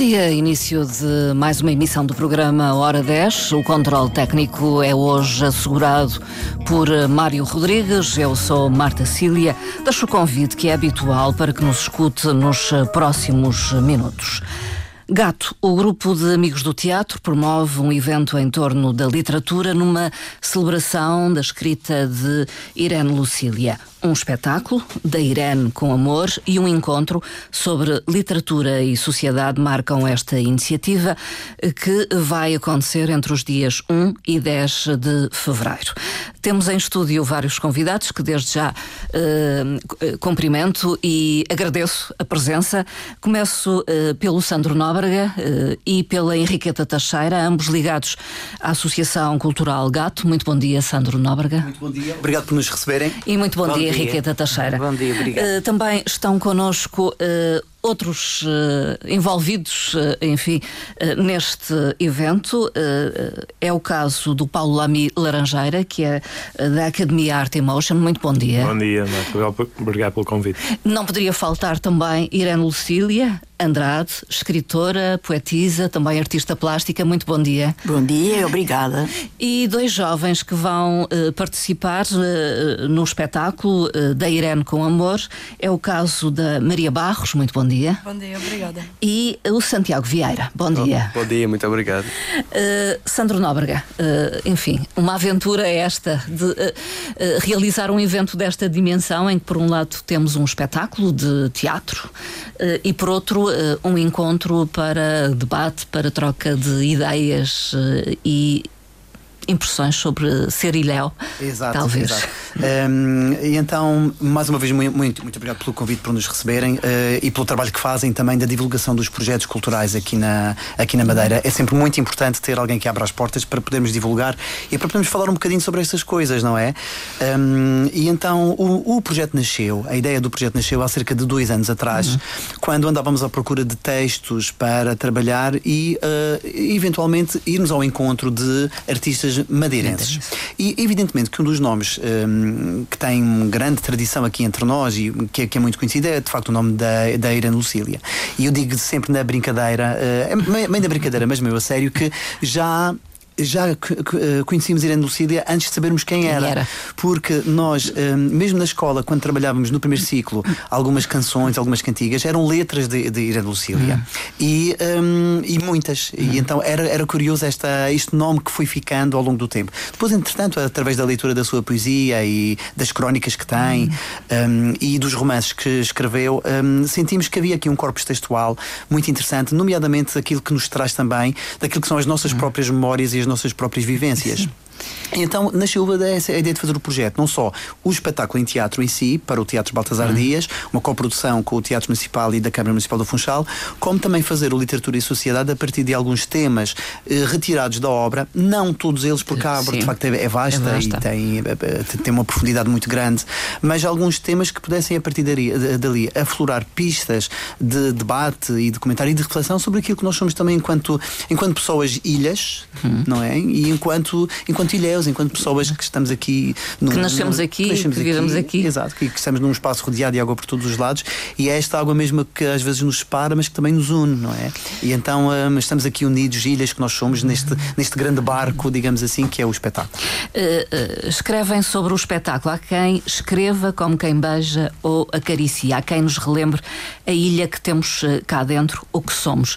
dia, início de mais uma emissão do programa Hora 10. O controle técnico é hoje assegurado por Mário Rodrigues. Eu sou Marta Cília. Deixo o convite que é habitual para que nos escute nos próximos minutos. Gato, o grupo de amigos do teatro promove um evento em torno da literatura numa celebração da escrita de Irene Lucília um espetáculo da Irene com Amor e um encontro sobre literatura e sociedade marcam esta iniciativa que vai acontecer entre os dias 1 e 10 de fevereiro. Temos em estúdio vários convidados que desde já uh, cumprimento e agradeço a presença. Começo uh, pelo Sandro Nóbrega uh, e pela Henriqueta Teixeira, ambos ligados à Associação Cultural Gato. Muito bom dia, Sandro Nóbrega. Muito bom dia. Obrigado por nos receberem. E muito bom, bom dia. Henriqueta Teixeira. Bom dia, obrigado. Uh, também estão connosco uh, outros uh, envolvidos, enfim, neste evento. é o caso do Paulo Lamy Laranjeira, que é da Academia Art Emotion. Muito bom dia. Bom dia, Marco. Obrigado pelo convite. Não poderia faltar também Irene Lucília, Andrade, escritora, poetisa, também artista plástica. Muito bom dia. Bom dia, obrigada. E dois jovens que vão uh, participar uh, no espetáculo uh, da Irene com Amor. É o caso da Maria Barros. Muito bom dia. Bom dia, obrigada. E o Santiago Vieira. Bom dia. Bom, bom dia, muito obrigado. Sandro Nóbrega, enfim, uma aventura esta de realizar um evento desta dimensão em que, por um lado, temos um espetáculo de teatro e, por outro, uh, um encontro para debate, para troca de ideias uh, e impressões sobre ser ilhéu, exato, talvez. Exato. Um, e então, mais uma vez, muito, muito, obrigado pelo convite por nos receberem uh, e pelo trabalho que fazem também da divulgação dos projetos culturais aqui na, aqui na Madeira. É sempre muito importante ter alguém que abra as portas para podermos divulgar e para podermos falar um bocadinho sobre estas coisas, não é? Um, e então, o, o, projeto nasceu, a ideia do projeto nasceu há cerca de dois anos atrás, uhum. quando andávamos à procura de textos para trabalhar e, uh, eventualmente, irmos ao encontro de artistas madeirenses. E evidentemente que um dos nomes um, que tem grande tradição aqui entre nós e que é, que é, muito conhecido é de facto o nome da, da Irene Lucília. E eu digo sempre na brincadeira, uh, meio da brincadeira, mas meio a sério, que já já eh, conhecíamos Irene Lucília antes de sabermos quem era. era. Porque nós, eh, mesmo na escola, quando trabalhávamos no primeiro ciclo, algumas canções, algumas cantigas eram letras de, de Irene Lucília. Hum. E, um, e muitas. Hum. E então era, era curioso esta, este nome que foi ficando ao longo do tempo. Depois, entretanto, através da leitura da sua poesia e das crónicas que tem hum. um, e dos romances que escreveu, um, sentimos que havia aqui um corpus textual muito interessante, nomeadamente aquilo que nos traz também daquilo que são as nossas hum. próprias memórias e as nossas próprias vivências. Então nasceu essa ideia de fazer o projeto, não só o espetáculo em teatro em si, para o Teatro Baltasar uhum. Dias, uma coprodução com o Teatro Municipal e da Câmara Municipal do Funchal, como também fazer o Literatura e Sociedade a partir de alguns temas eh, retirados da obra, não todos eles, porque a obra de facto é, é, vasta, é vasta, e tem, eh, eh, tem uma profundidade muito grande, mas alguns temas que pudessem a partir dali, dali aflorar pistas de debate e de comentário e de reflexão sobre aquilo que nós somos também enquanto, enquanto pessoas ilhas, uhum. não é? E enquanto, enquanto ilhéus, enquanto pessoas que estamos aqui. Que nascemos no, aqui, que, que vivemos aqui, aqui. Exato, que, que, estamos num espaço rodeado de água por todos os lados e é esta água mesmo que às vezes nos separa, mas que também nos une, não é? E então um, estamos aqui unidos, ilhas que nós somos, neste, neste grande barco, digamos assim, que é o espetáculo. Uh, uh, escrevem sobre o espetáculo. Há quem escreva como quem beija ou acaricia. Há quem nos relembre a ilha que temos uh, cá dentro, o que somos.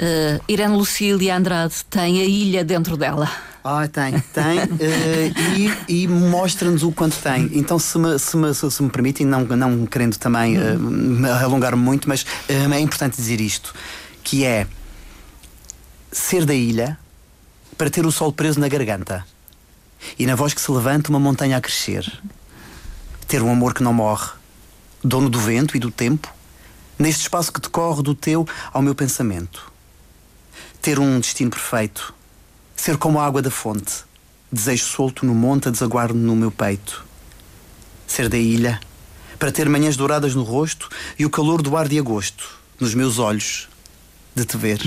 Uh, Irene Lucília Andrade tem a ilha dentro dela. Ah, tem, tem. uh, e, e mostra-nos o quanto tem. Então, se me, se me, se me permitem, não, não querendo também uh, alongar muito, mas uh, é importante dizer isto: que é ser da ilha para ter o sol preso na garganta e na voz que se levanta uma montanha a crescer. Ter um amor que não morre, dono do vento e do tempo, neste espaço que decorre do teu ao meu pensamento. Ter um destino perfeito ser como a água da fonte, desejo solto no monte a desaguar no meu peito. Ser da ilha, para ter manhãs douradas no rosto e o calor do ar de agosto, nos meus olhos, de te ver.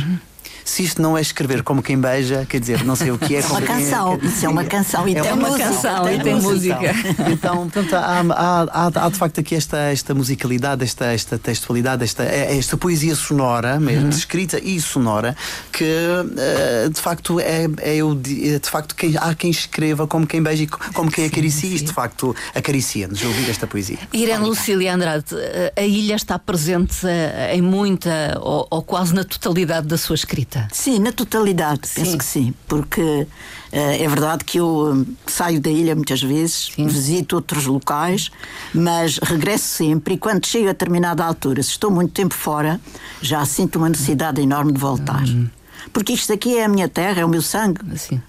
Se isto não é escrever como quem beija, quer dizer, não sei o que é. É uma canção, isso é uma canção e é tem uma música. canção e tem música. Então, portanto, há, há, há, há, de facto aqui esta, esta musicalidade, esta, esta textualidade, esta, é, esta poesia sonora, mesmo, uhum. escrita e sonora, que eh, de facto é, é, é de facto quem, há quem escreva como quem beija e como quem acaricia, isto de facto acaricia-nos ouvir esta poesia. Irene Lucília Andrade, eh, a ilha está presente eh, em muita ou, ou, quase na totalidade da sua escrita? Sim, na totalidade, sim. penso que sim, porque é verdade que eu saio da ilha muitas vezes, sim. visito outros locais, mas regresso sempre e quando chego a determinada altura, se estou muito tempo fora, já sinto uma necessidade enorme de voltar. Hum. Porque isto aqui é a minha terra, é o meu sangue. Sim.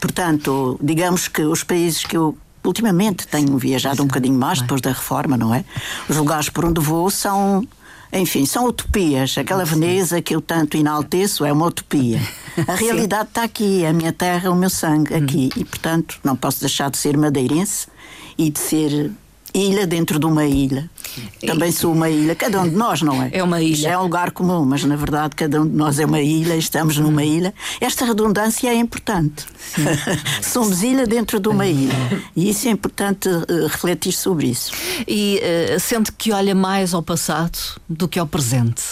Portanto, digamos que os países que eu ultimamente tenho viajado um bocadinho mais depois da reforma, não é? Os lugares por onde vou são enfim, são utopias. Aquela Veneza que eu tanto enalteço é uma utopia. A realidade está aqui, a minha terra, o meu sangue aqui. Hum. E, portanto, não posso deixar de ser madeirense e de ser ilha dentro de uma ilha. Também sou uma ilha, cada um de nós, não é? É uma ilha. É um lugar comum, mas na verdade cada um de nós é uma ilha, estamos numa ilha. Esta redundância é importante. Somos ilha dentro de uma ilha. E isso é importante uh, refletir sobre isso. E uh, sente que olha mais ao passado do que ao presente?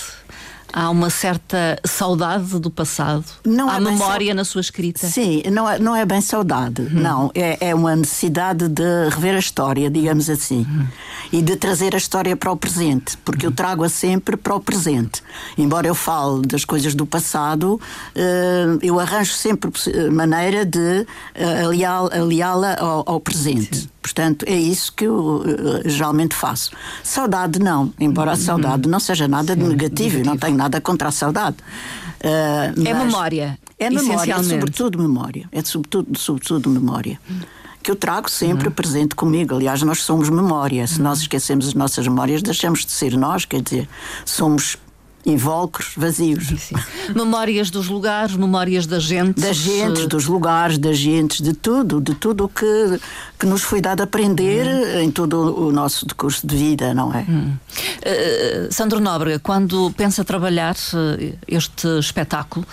Há uma certa saudade do passado? Não Há é memória na sua escrita? Sim, não é, não é bem saudade, hum. não. É, é uma necessidade de rever a história, digamos assim. Hum. E de trazer a história para o presente, porque eu trago-a sempre para o presente. Embora eu fale das coisas do passado, uh, eu arranjo sempre maneira de uh, aliá-la ao, ao, presente. Sim. Portanto, é isso que eu uh, geralmente faço. Saudade, não. Embora a saudade não seja nada de negativo, negativo. não tenho nada contra a saudade. Uh, é memória. É memória, é sobretudo memória. É sobretudo, sobretudo memória. Que eu trago sempre uhum. presente comigo. Aliás, nós somos memória. Se nós esquecemos as nossas memórias, deixamos de ser nós, quer dizer, somos invólucros vazios. Sim. Memórias dos lugares, memórias da gente. Das gentes, dos lugares, das gentes, de tudo, de tudo o que, que nos foi dado a aprender hum. em todo o nosso decurso de vida, não é? Hum. Uh, Sandro Nóbrega, quando pensa trabalhar uh, este espetáculo,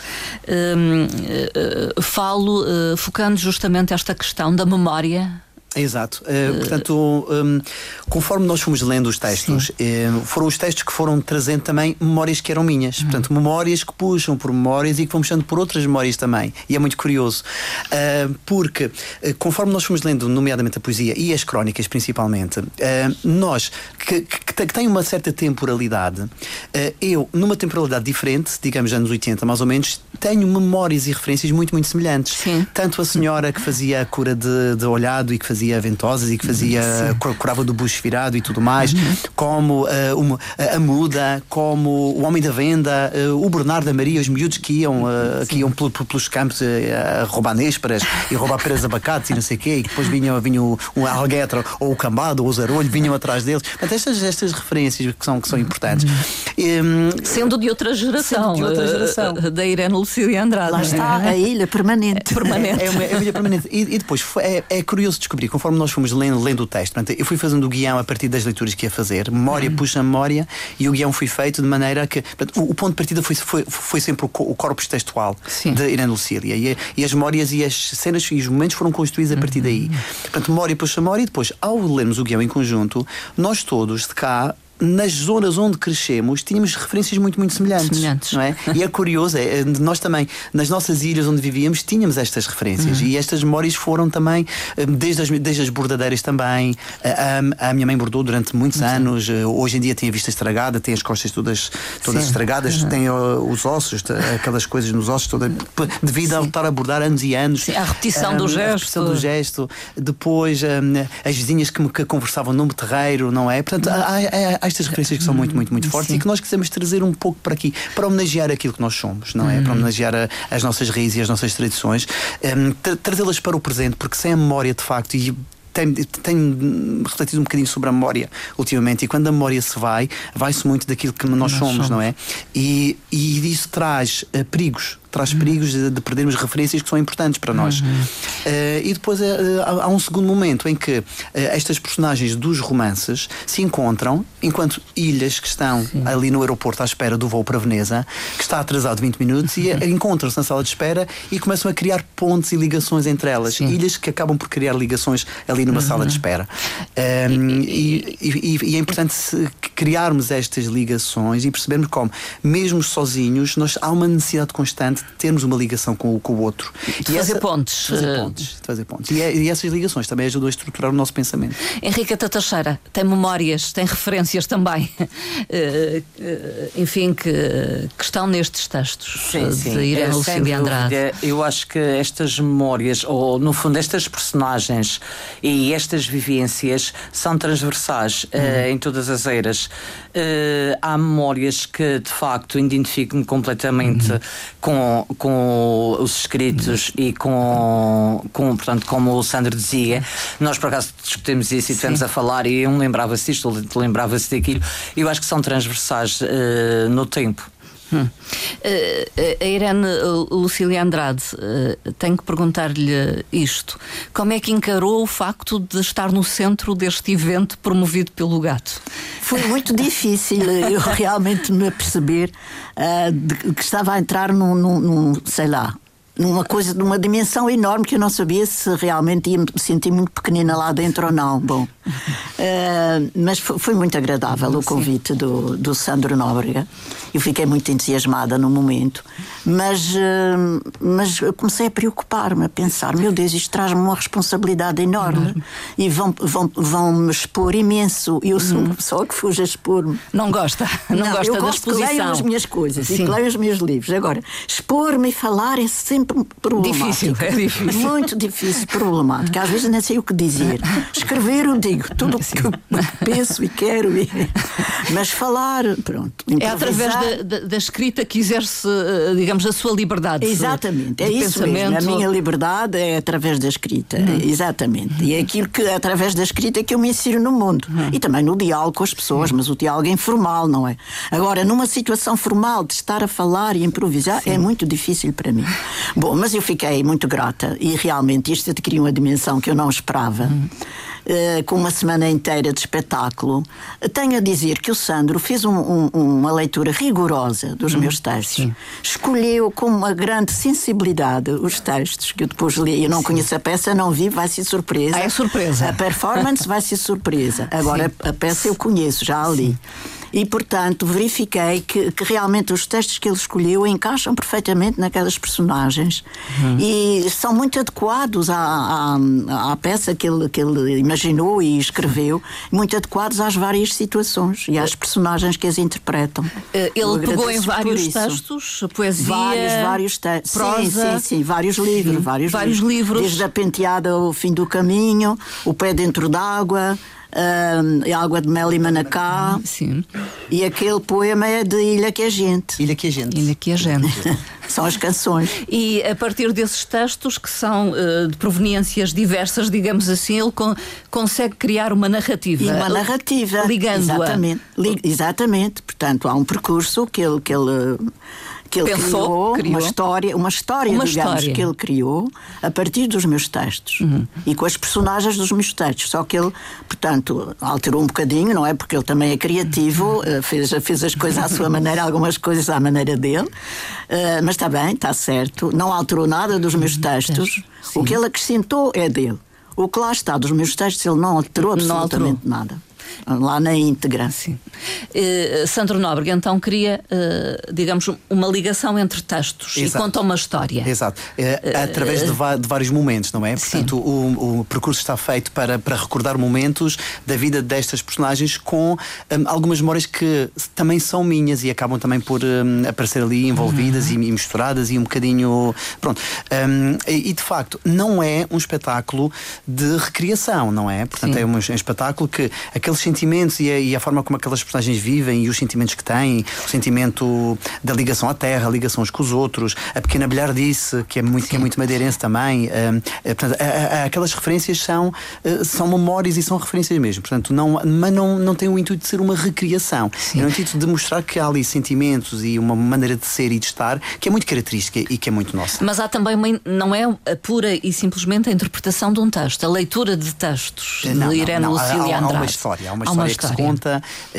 uh, falo focando justamente esta questão da memória Exato. Uh, portanto, um, conforme nós fomos lendo os textos, uh, foram os textos que foram trazendo também memórias que eram minhas. Uhum. Portanto, memórias que puxam por memórias e que vão puxando por outras memórias também. E é muito curioso. Uh, porque, conforme nós fomos lendo, nomeadamente a poesia e as crónicas principalmente, nós, que, que, que têm uma certa temporalidade, eu, numa temporalidade diferente, digamos anos 80 mais ou menos, tenho memórias e referências muito, muito semelhantes. Sim. Tanto a senhora que fazia a cura de, de olhado e que fazia fazia ventosas e que fazia Sim. curava do bucho virado e tudo mais, uhum. como uh, uma, a muda, como o homem da venda, uh, o Bernardo da Maria, os miúdos que iam, uh, que iam pelos campos a roubar nésperas e roubar peras abacates e não sei o quê, e depois vinham, vinham o, o alguetra ou o cambado ou o zarolho, vinham atrás deles. Portanto, estas, estas referências que são, que são importantes. Um, sendo de outra geração, de outra geração. da Irene Lucília Andrade. Lá está, a ilha permanente. É, permanente. É, é, uma, é uma ilha permanente. E, e depois é, é curioso descobrir conforme nós fomos lendo, lendo o texto, portanto, eu fui fazendo o guião a partir das leituras que ia fazer, memória uhum. puxa memória, e o guião foi feito de maneira que. Portanto, o, o, ponto de partida foi, foi, foi sempre o, o corpus textual Sim. de Irene Lucília. E, e, as memórias e as cenas e os momentos foram construídos a partir uhum. daí. Portanto, memória puxa memória, e depois, ao lermos o guião em conjunto, nós todos de cá nas zonas onde crescemos, tínhamos referências muito, muito semelhantes. semelhantes. Não é? e é curioso, é, é, nós também, nas nossas ilhas onde vivíamos, tínhamos estas referências. Uhum. E estas memórias foram também, eh, desde as, desde as bordadeiras também. A, a, a minha mãe bordou durante muitos anos. Eh, hoje em dia tem a vista estragada, tem as costas todas, todas estragadas, uhum. tem uh, os ossos, aquelas coisas nos ossos, toda, devido Sim. a estar a bordar anos e anos. Sim, a repetição um, do gesto. A repetição do gesto. Depois, um, as vizinhas que, que conversavam no terreiro, não é? Portanto, há, há, há estas referências que são muito, muito, muito fortes Sim. e que nós quisemos trazer um pouco para aqui, para homenagear aquilo que nós somos, não é? Para uhum. homenagear a, as nossas raízes e as nossas tradições, um, tra trazê-las para o presente, porque sem a memória, de facto, e tenho, tenho refletido um bocadinho sobre a memória ultimamente e quando a memória se vai, vai-se muito daquilo que nós, nós somos, somos, não é? E, e isso traz uh, perigos traz perigos de, de perdermos referências que são importantes para nós. Uhum. Uh, e depois uh, há, há, um segundo momento em que uh, estas personagens dos romances se encontram enquanto ilhas que estão Sim. ali no aeroporto à espera do voo para Veneza, que está atrasado 20 minutos, e encontram-se na sala de espera e começam a criar pontes e ligações entre elas. Sim. Ilhas que acabam por criar ligações ali numa uhum. sala de espera. Um, e, e, e, é importante criarmos estas ligações e percebermos como, mesmo sozinhos, nós, há uma necessidade constante de termos uma ligação com, com o outro. De e fazer essa, pontes. Fazer pontes. De fazer pontes. E, é, e, essas ligações também ajudam a estruturar o nosso pensamento. Henrique Tatacheira tem memórias, tem referências também, uh, uh, enfim, que, que, estão nestes textos sim, de sim. Irene Lucília Andrade. Eu acho que estas memórias, ou no fundo estas personagens e estas vivências são transversais uhum. uh, em todas as eras. Há memórias que de facto identifico-me completamente uhum. com, com os escritos uhum. e com, com, portanto, como o Sandro dizia, nós por acaso discutimos isso e estivemos a falar e um lembrava-se disto, outro lembrava-se daquilo. Eu acho que são transversais uh, no tempo. Hum. Uh, a Irene Lucília Andrade, uh, tenho que perguntar-lhe isto. Como é que encarou o facto de estar no centro deste evento promovido pelo gato? Foi muito difícil eu realmente me aperceber uh, de, que estava a entrar num, num, num sei lá, numa coisa, numa dimensão enorme que eu não sabia se realmente ia me sentir muito pequenina lá dentro ou não. Bom, uh, mas foi, muito agradável o convite do, do Sandro Nóbrega. Eu fiquei muito entusiasmada no momento, mas, uh, mas comecei a preocupar-me, a pensar: meu Deus, isto traz-me uma responsabilidade enorme e vão, vão, vão me expor imenso. Eu sou uma pessoa que fuja a expor-me. Não gosta, não, não gosta eu da gosto exposição. Que leiam as minhas coisas Sim. e que leiam os meus livros. Agora, expor-me e falar é sempre problemático. Difícil, é difícil. Muito difícil, problemático. Às vezes nem sei o que dizer. Escrever, eu digo tudo o que eu penso e quero, e... mas falar, pronto. É através da, da, da, escrita que exerce, eh, digamos, a sua liberdade. Exatamente, é isso pensamento. mesmo. A minha liberdade é através da escrita. Uhum. Exatamente. E é aquilo que, através da escrita, que eu me insiro no mundo. Uhum. E também no diálogo com as pessoas, uhum. mas o diálogo é informal, não é? Agora, numa situação formal de estar a falar e improvisar, Sim. é muito difícil para mim. Bom, mas eu fiquei muito grata e realmente isto adquiriu uma dimensão que eu não esperava. Uhum. Uh, com uma semana inteira de espetáculo, tenho a dizer que o Sandro fez um, um, uma leitura rigorosa dos meus textos, Sim. escolheu com uma grande sensibilidade os textos que eu depois li. Eu não Sim. conheço a peça, não vi, vai ser surpresa. Ah, é surpresa. A performance vai ser surpresa. Agora, a peça eu conheço, já a li e, portanto, verifiquei que, que, realmente os textos que ele escolheu encaixam perfeitamente naquelas personagens uhum. e são muito adequados à, à, à, peça que ele, que ele imaginou e escreveu, muito adequados às várias situações e às personagens que as interpretam. Eh, ele pegou em vários textos, poesia, vários, vários textos, sim, sim, sim, vários livros, sim. vários, vários livros. livros, desde a penteada ao fim do caminho, o pé dentro d'água uh, Água de Mel e Manacá. Sim. E aquele poema é de Ilha que é Gente. Ilha que é Gente. Ilha que é Gente. são as canções. E a partir desses textos, que são uh, de proveniências diversas, digamos assim, ele con consegue criar uma narrativa. E uma narrativa. Ligando-a. Exatamente. Li exatamente. Portanto, há um percurso que ele. Que ele que ele Pensou, criou, criou, uma história, uma história, uma digamos, história. que ele criou a partir dos meus textos uhum. e com as personagens dos meus textos. Só que ele, portanto, alterou um bocadinho, não é? Porque ele também é criativo, uhum. fez, fez as coisas à sua maneira, algumas coisas à maneira dele, uh, mas está bem, está certo. Não alterou nada dos meus uhum. textos. Sim. O que ele acrescentou é dele. O que lá está dos meus textos, ele não alterou absolutamente não alterou. nada lá na íntegra. Sim. Uh, Sandro Nóbrega então cria, uh, digamos, uma ligação entre textos Exato. e conta uma história. Exato. É, através de, de, vários momentos, não é? Portanto, o, o, percurso está feito para, para recordar momentos da vida destas personagens com um, algumas memórias que também são minhas e acabam também por um, aparecer ali envolvidas uhum. e, e, misturadas e um bocadinho. Pronto. Um, e, e, de facto, não é um espetáculo de recriação, não é? Portanto, Sim. é um, um espetáculo que aqueles sentimentos e a, e a, forma como aquelas personagens vivem e os sentimentos que têm, o sentimento da ligação à terra, a ligação uns com os outros, a pequena bilhardice, que é muito, que é muito madeirense também. Uh, portanto, aquelas referências são, uh, são memórias e são referências mesmo. Portanto, não, mas não, não tem o intuito de ser uma recriação. Sim. É o intuito de mostrar que há ali sentimentos e uma maneira de ser e de estar que é muito característica e que é muito nossa. Mas há também uma, não é a pura e simplesmente a interpretação de um texto, a leitura de textos não, de Irene não, não. Lucília há. Há uma história, há uma, há uma história, que se conta uh,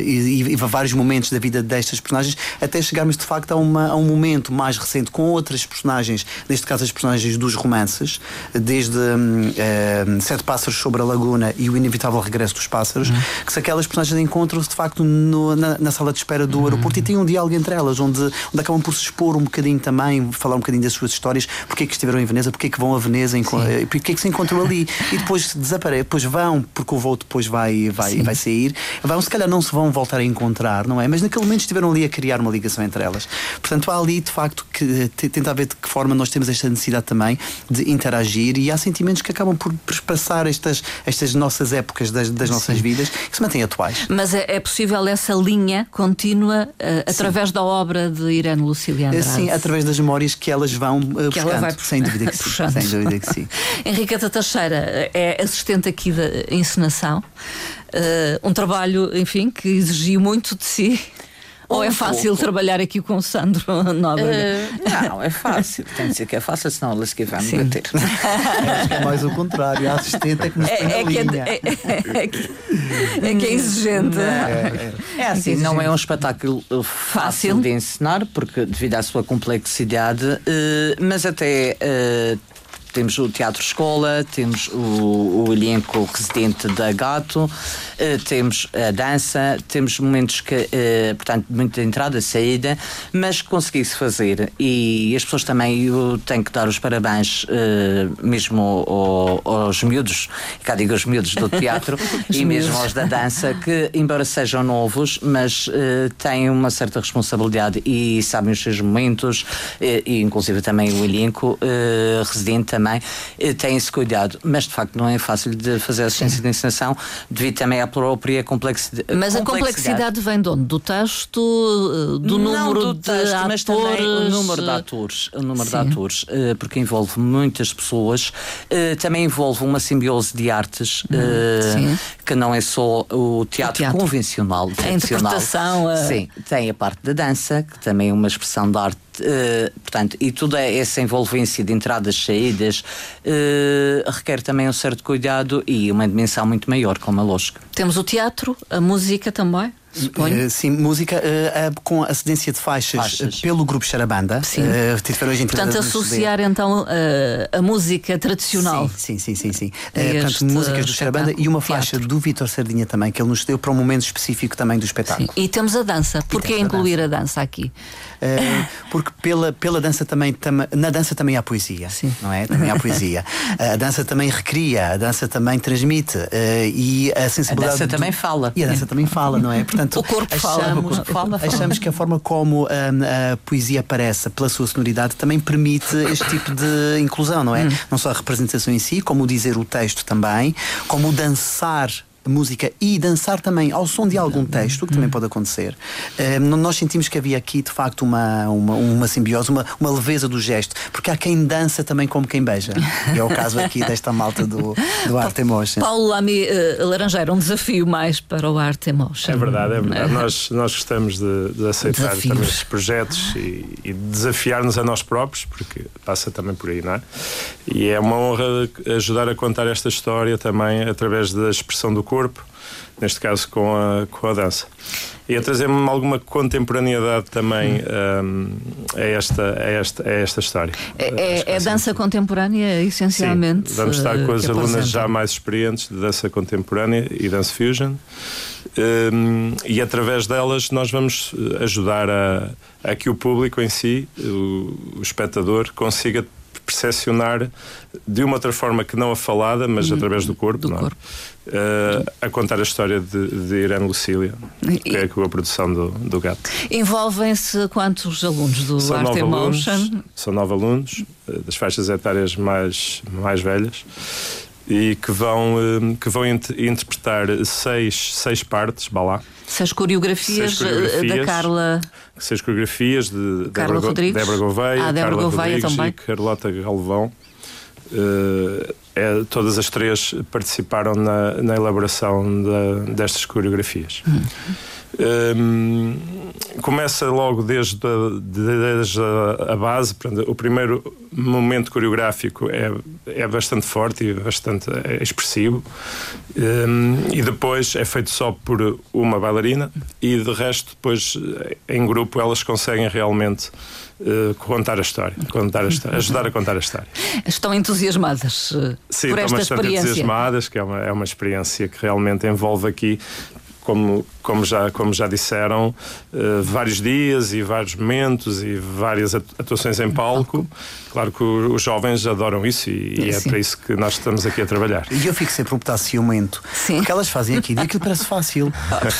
e, e, vários momentos da vida destas personagens até chegarmos de facto a, uma, a um momento mais recente com outras personagens, neste caso as personagens dos romances, desde uh, Sete Pássaros sobre a Laguna e o Inevitável Regresso dos Pássaros, uhum. que se aquelas personagens encontram-se de facto no, na, na, sala de espera do uhum. aeroporto e têm um diálogo entre elas, onde, onde acabam por se expor um bocadinho também, falar um bocadinho das suas histórias, porque é que estiveram em Veneza, porque é que vão a Veneza, eh, porque é que se encontram ali e depois desaparecem, depois vão, porque o voo depois vai, vai, vai sair, vão, se calhar não se vão voltar a encontrar, não é? Mas naquele momento estiveram ali a criar uma ligação entre elas. Portanto, há ali de facto que tentar ver de que forma nós temos esta necessidade também de interagir e há sentimentos que acabam por passar estas, estas nossas épocas das, das nossas vidas que se mantêm atuais. Mas é, é possível essa linha contínua uh, através da obra de Irene Lucília Andrade? Sim, através das memórias que elas vão uh, que ela vai sem dúvida que sim. sem dúvida que sim. Henriqueta Teixeira é assistente aqui da encenação. Uh, um trabalho, enfim, que exigiu muito de si. Ou é fácil pouco. trabalhar aqui com o Sandro Nóbrega? Uh, não, é fácil. Tem de dizer que é fácil, senão elas que vai me bater. Acho que é mais o contrário. A assistente é que nos é, é, que é, é, é, que, é que é exigente. É, é, é assim, não é um espetáculo fácil de ensinar, porque devido à sua complexidade, uh, mas até uh, temos o Teatro Escola, temos o, o elenco residente da Gato, uh, temos a dança, temos momentos que, uh, portanto, muita entrada, saída, mas consegui-se fazer. E as pessoas também, eu tenho que dar os parabéns uh, mesmo ao, aos miúdos, cá digo os miúdos do teatro, e mesmo aos da dança, que, embora sejam novos, mas têm uma certa responsabilidade e sabem os seus momentos, e inclusive também o elenco residente também também eh, têm esse cuidado. Mas de facto não é fácil de fazer assistência de ensinação devido também à própria complexidade. Mas a complexidade vem de onde? Do texto, eh, do não número do texto, de mas atores? também o número de atores, o número Sim. de atores, eh, porque envolve muitas pessoas, também envolve uma simbiose de artes hum, que não é só o teatro, o teatro. convencional, a interpretação, a... sim, tem a parte da dança que também é uma expressão de arte Uh, portanto, e toda essa envolvência de entradas, saídas, uh, requer também um certo cuidado e uma dimensão muito maior, como é lógico. Temos o teatro, a música também. Uh, sim, música uh, uh, com acedência de faixas, faixas. pelo grupo Xarabanda. Sim. portanto, associar então a música tradicional. Sim, sim, sim. sim, sim. portanto, músicas do Xarabanda e uma faixa do Vitor Sardinha também, que ele nos deu para um momento específico também do espetáculo. Sim. E temos a dança. Porquê incluir a dança. aqui? porque pela, pela dança também, tam, na dança também há poesia, sim. não é? Também há poesia. a dança também recria, a dança também transmite e a sensibilidade. A dança também fala. E a dança também fala, não é? Portanto, Portanto, o corpo achamos, fala, achamos que a forma como a, hum, a, poesia aparece pela sua sonoridade também permite este tipo de inclusão, não é? Hum. Não só a representação em si, como o dizer o texto também, como o dançar música e dançar também ao som de algum texto, que também pode acontecer, uh, nós sentimos que havia aqui de facto uma, uma, uma simbiose, uma, uma leveza do gesto, porque há quem dança também como quem beija. E é o caso aqui desta malta do, do Art Emotion. Paulo Lamy uh, Laranjeira, um desafio mais para o Art Emotion. É verdade, é verdade. nós, nós gostamos de, de aceitar Desafios. também estes projetos e, e desafiar-nos a nós próprios, porque passa também por aí, não é? E é uma honra ajudar a contar esta história também através da expressão do corpo corpo, neste caso com a, com a dança. E a trazer-me alguma contemporaneidade também um, a, esta, a, esta, a esta história. É, é, é dança contemporânea, essencialmente. Sim, vamos estar com as alunas já mais experientes de dança contemporânea e dança fusion. Um, e através delas nós vamos ajudar a, a que o público em si, o, o espectador, consiga percepcionar de uma outra forma que não a falada, mas uhum. através do corpo, do é? corpo. Uh, a contar a história de, de Irene Lucília, que é a produção do, do gato. Envolvem-se quantos alunos do são Art Emotion? Alunos, são nove alunos, uh, das faixas etárias mais, mais velhas. e que vão, uh, que vão int interpretar seis, seis partes, vá lá. Seis coreografias, seis coreografias da Carla. Seis coreografias de Carla Débora, Rodrigues. Débora Gouveia, ah, Débora Carla Gouveia Rodrigues também. e Carlota Galvão. Uh, é, todas as três participaram na, na elaboração destas coreografias. Uhum. Um, começa logo desde, a, desde a, base. O primeiro momento coreográfico é, é bastante forte e bastante é expressivo, um, e depois é feito só por uma bailarina, e de resto, depois em grupo, elas conseguem realmente. Uh, contar a história, contar a história, ajudar a contar a história. Estão entusiasmadas uh, Sim, por esta estão bastante entusiasmadas, que é uma, é uma experiência que realmente envolve aqui como, como, já, como já disseram, uh, vários dias e vários momentos e várias atuações em palco. Claro que os jovens adoram isso e, e é para isso que nós estamos aqui a trabalhar. E eu fico sempre um pedaço ciumento. Sim. Porque elas fazem aquilo e aquilo parece fácil.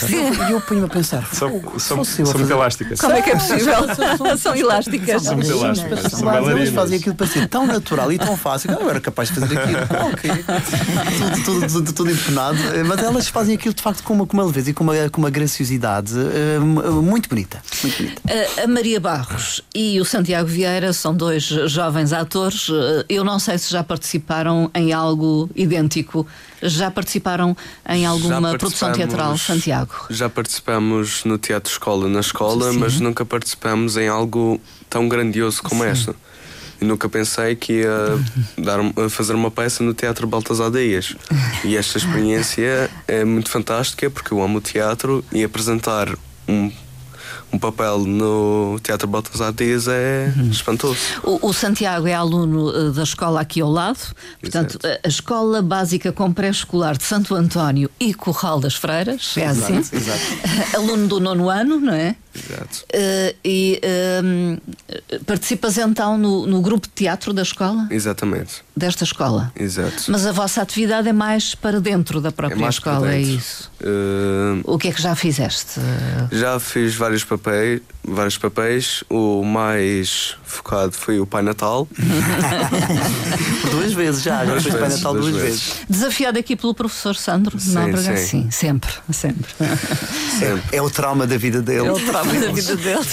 E eu, eu ponho-me a pensar. São, são, são muito elásticas. Como é que é possível? são elásticas. São muito elásticas. São elas fazem aquilo para ser tão natural e tão fácil. Eu era capaz de fazer aquilo. ok. tudo, tudo, tudo, tudo empenado. Mas elas fazem aquilo de facto com uma, com uma leveza e com uma, com uma graciosidade uh, muito bonita. Muito bonita. A Maria Barros e o Santiago Vieira são dois jovens atores. Eu não sei se já participaram em algo idêntico. Já participaram em alguma produção teatral, Santiago? Já participamos no Teatro Escola na escola, Sim. mas nunca participamos em algo tão grandioso como Sim. esta. Nunca pensei que ia dar, fazer uma peça no Teatro Baltasar Dias. E esta experiência é muito fantástica porque eu amo o teatro e apresentar um um papel no Teatro Baltasar Dias é uhum. espantoso. O, o, Santiago é aluno uh, da escola aqui ao lado, portanto, a, a Escola Básica com Pré-Escolar de Santo António e Corral das Freiras, é assim? Exato, exato. aluno do nono ano, não é? Exato. Uh, e uh, participas então no, no, grupo de teatro da escola? Exatamente. Desta escola? Exato. Mas a vossa atividade é mais para dentro da própria é escola, é isso? Uh, o que é que já fizeste? Já fiz vários papéis, vários papéis. O mais focado foi o Pai Natal. duas vezes já, já fiz Pai Natal duas, duas vezes. vezes. Desafiado aqui pelo professor Sandro sim, Nóbrega? Sim. sim, sempre, sempre. sempre. É, é o trauma da vida dele. É da vida dele.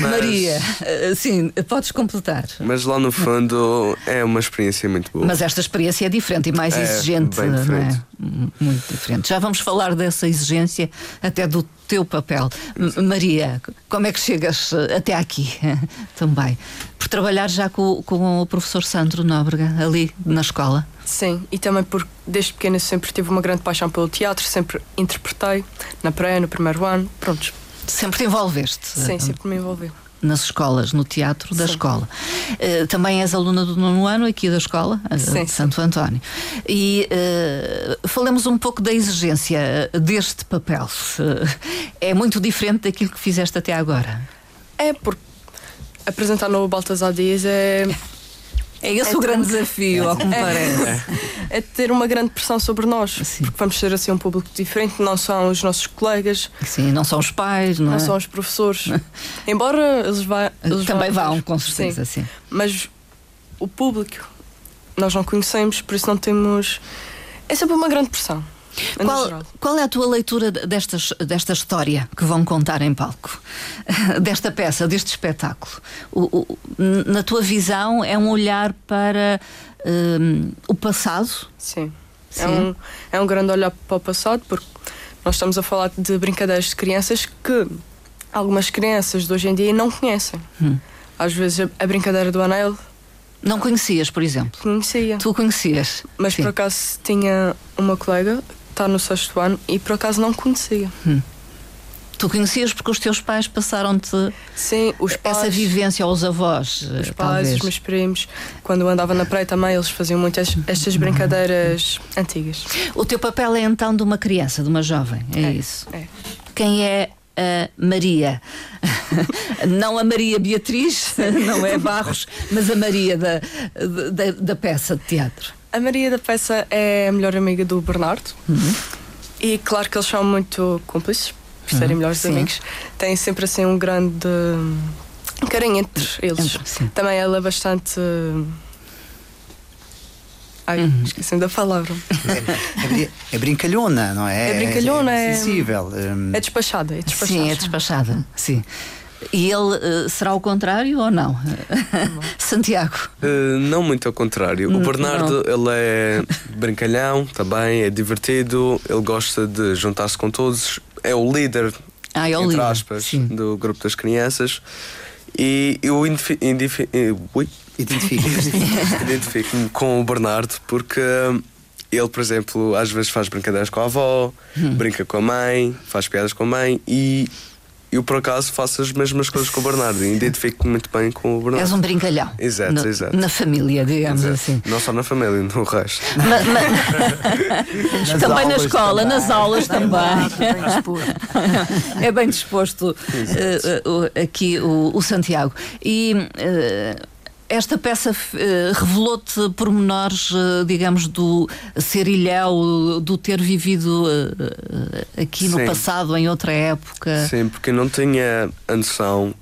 Mas... Maria, eh, sim, podes completar. Mas lá no fundo é uma experiência muito boa. Mas esta experiência é diferente e mais é, exigente. Bem diferente. É? Muito diferente. Já vamos falar dessa exigência até do teu papel. Maria, como é que chegas eh, até aqui também? Por trabalhar já com, com o professor Sandro Nóbrega ali na escola? Sim, e também porque desde pequena sempre tive uma grande paixão pelo teatro, sempre interpretei na praia, no primeiro ano, prontos. Sempre te envolveste? Sim, sempre me envolvi nas escolas, no teatro da Sim. escola. Uh, também és aluna do nono ano aqui da escola, uh, Sim. de Santo António. E uh, falemos um pouco da exigência deste papel. é muito diferente daquilo que fizeste até agora. É, porque apresentar no Baltasar Dias é é esse é o grande desafio, ao que me é. parece. É ter uma grande pressão sobre nós, Sim. porque vamos ser assim um público diferente, não são os nossos colegas. Sim, não são os pais, não, não é? são os professores. Embora eles, vá, eles também vão, vão, com certeza, sim. sim. Mas o público nós não conhecemos, por isso não temos. É sempre uma grande pressão. Qual, qual, é a tua leitura destas, desta história que vão contar em palco? Desta peça, deste espetáculo? O, o, na tua visão, é um olhar para um, o passado? Sim. Sim. É, um, é um grande olhar para o passado, porque nós estamos a falar de brincadeiras de crianças que algumas crianças de hoje em dia não conhecem. Hum. Às vezes a, a brincadeira do anel não conhecias, por exemplo? Conhecia. Tu conhecias? Mas Sim. por acaso tinha uma colega está no sexto ano e por acaso não conhecia. Hum. Tu conhecias porque os teus pais passaram-te Sim, os pais, essa vivência aos avós? Os pais, talvez. os meus primos, quando eu andava na praia também, eles faziam muitas estas brincadeiras antigas. O teu papel é então de uma criança, de uma jovem, é, é isso? É. Quem é a Maria? não a Maria Beatriz, não é Barros, mas a Maria da, da, da peça de teatro. A Maria da peça é a melhor amiga do Bernardo. Uhum. E claro que eles são muito cúmplices, por serem uhum. melhores Sim. amigos. Têm sempre assim um grande carinho entre eles. Sim. Também ela é bastante Ai, uhum. esquecendo da palavra. É, é, é, brincalhona, não é? É brincalhona, é. É sensível. Hum. É despachada, é despachada. Sim, é despachada, sim. E ele uh, será o contrário ou não? Santiago? Uh, não muito ao contrário. O Bernardo, não. ele é brincalhão também, é divertido, ele gosta de juntar-se com todos, é o líder, ah, é o entre líder. aspas, Sim. do grupo das crianças. E eu identifico, identifico-me com o Bernardo porque ele, por exemplo, às vezes faz brincadeiras com a avó, hum. brinca com a mãe, faz piadas com a mãe e eu por acaso faço as mesmas coisas com o Bernardo e identifico-me muito bem com o Bernardo. És um brincalhão. Exato, no, exato. Na família, digamos exato. assim. Não só na família, no resto. mas, também na escola, também. nas aulas também. é bem disposto uh, uh, aqui o, o, Santiago. E. Uh, esta peça uh, revelou-te pormenores, uh, digamos, do ser ilhéu, do ter vivido uh, aqui Sim. no passado, em outra época? Sim, porque não tinha a noção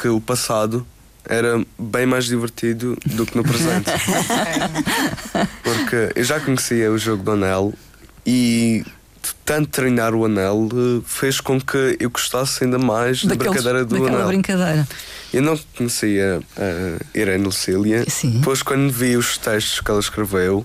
que o passado era bem mais divertido do que no presente. porque eu já conhecia o jogo do Anel e tanto treinar o anel fez com que eu gostasse ainda mais Daqueles, da brincadeira do anel. brincadeira. Eu não conhecia a Irene Lucília. Sim. Depois, quando vi os textos que ela escreveu,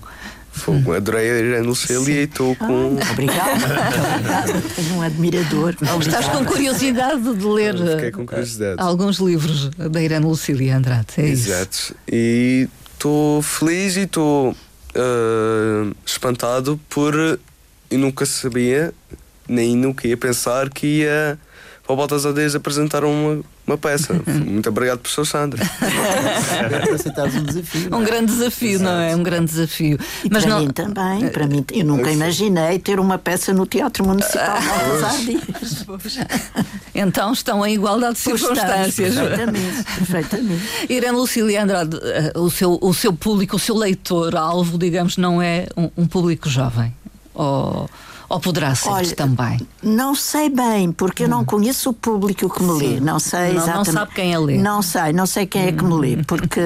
Fogo. Hum. Adorei a Irene Lucília e estou com. Ah, obrigada. Tenho um admirador. Estás com curiosidade de ler com curiosidade. alguns livros da Irene Lucília Andrade. É Exato. Isso. E estou feliz e estou uh, espantado por. Eu nunca sabia, nem nunca ia pensar que ia para o Botas Adeias apresentar uma, uma peça. Muito obrigado, professor Sandra. aceitares um desafio. Um é? grande desafio, Exato. não é? Um grande desafio. E Mas para não... mim também, para mim, eu nunca imaginei ter uma peça no Teatro Municipal Baltasar Dias. Então estão em igualdade de circunstâncias. Perfeitamente, perfeitamente. Irene Lucília Andrade, eh, o seu, o seu público, o seu leitor-alvo, digamos, não é um, um público jovem? Ou... Ou poderá ser Olha, também? Não sei bem, porque hum. eu não hum. conheço o público que me lê. Não sei não, exatamente. Não sabe quem é lê. Não sei, não sei quem é que me lê, hum. porque.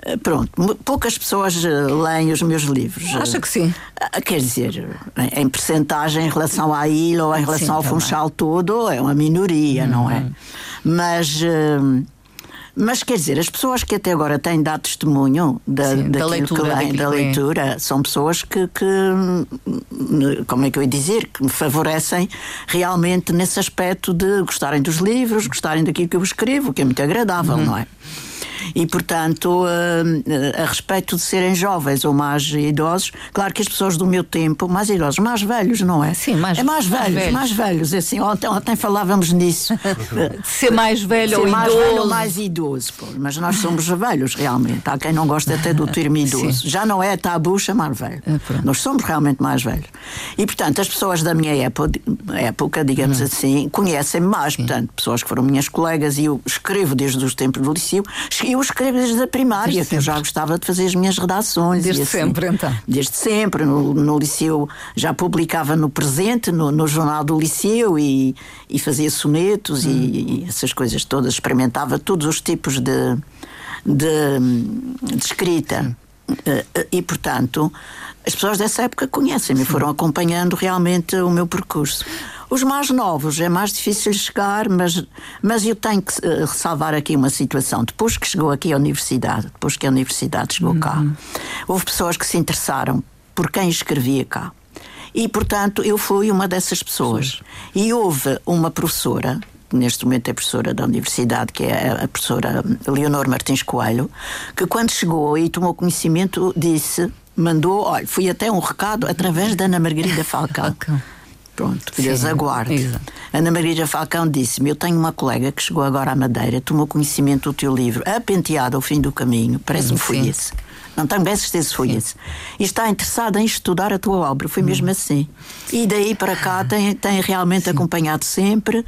Eh, pronto, poucas pessoas eh, leem os meus livros. Acha que sim? Eh, quer dizer, em percentagem em relação à ilha ou em relação sim, ao Funchal todo, é uma minoria, hum. não é? Hum. Mas. Mas quer dizer, as pessoas que até agora têm dado testemunho da, Sim, da leitura, que leem, da leitura são pessoas que, que, como é que eu ia dizer, que me favorecem realmente nesse aspecto de gostarem dos livros, gostarem daquilo que eu escrevo, que é muito agradável, uhum. não é? E, portanto, a, a respeito de serem jovens ou mais idosos, claro que as pessoas do meu tempo, mais idosos, mais velhos, não é? Sim, mais, é mais, velhos, velhos, mais velhos. É assim, ontem, ontem falávamos nisso. ser mais velho ser ou mais idoso. velho ou mais idoso, pô. mas nós somos velhos realmente. Há quem não gosta até do termo idoso. Sim. Já não é tabu chamar velho. É, nós somos realmente mais velhos. E, portanto, as pessoas da minha época, época digamos hum. assim, conhecem mais. Sim. Portanto, pessoas que foram minhas colegas e eu escrevo desde os tempos do liceu. Eu escrevo desde a primária, desde que eu já gostava de fazer as minhas redações. Desde assim, sempre, então? Desde sempre. No, no Liceu já publicava no presente, no, no jornal do Liceu e, e fazia sonetos hum. e, e, essas coisas todas. Experimentava todos os tipos de, de, de escrita. Eh, eh, e, portanto, as pessoas dessa época conhecem-me, foram acompanhando realmente o meu percurso. Os mais novos é mais difícil chegar, mas, mas eu tenho que uh, ressalvar aqui uma situação. Depois que chegou aqui a universidade, depois que a universidade chegou uhum. cá, houve pessoas que se interessaram por quem escrevia cá. E, portanto, eu fui uma dessas pessoas. E houve uma professora neste momento é professora da universidade, que é a professora Leonor Martins Coelho, que quando chegou e tomou conhecimento disse, mandou, olha, fui até um recado através da Ana Margarida Falcão. Pronto, que Deus aguarde. Exato. Ana Maria Falcão disse-me: Eu tenho uma colega que chegou agora à Madeira, tomou conhecimento do teu livro, a penteada ao fim do caminho, parece-me foi esse. Não tenho bem certeza se foi esse. E está interessada em estudar a tua obra. Foi mesmo hum. assim. E daí para cá tem, tem realmente Sim. acompanhado sempre,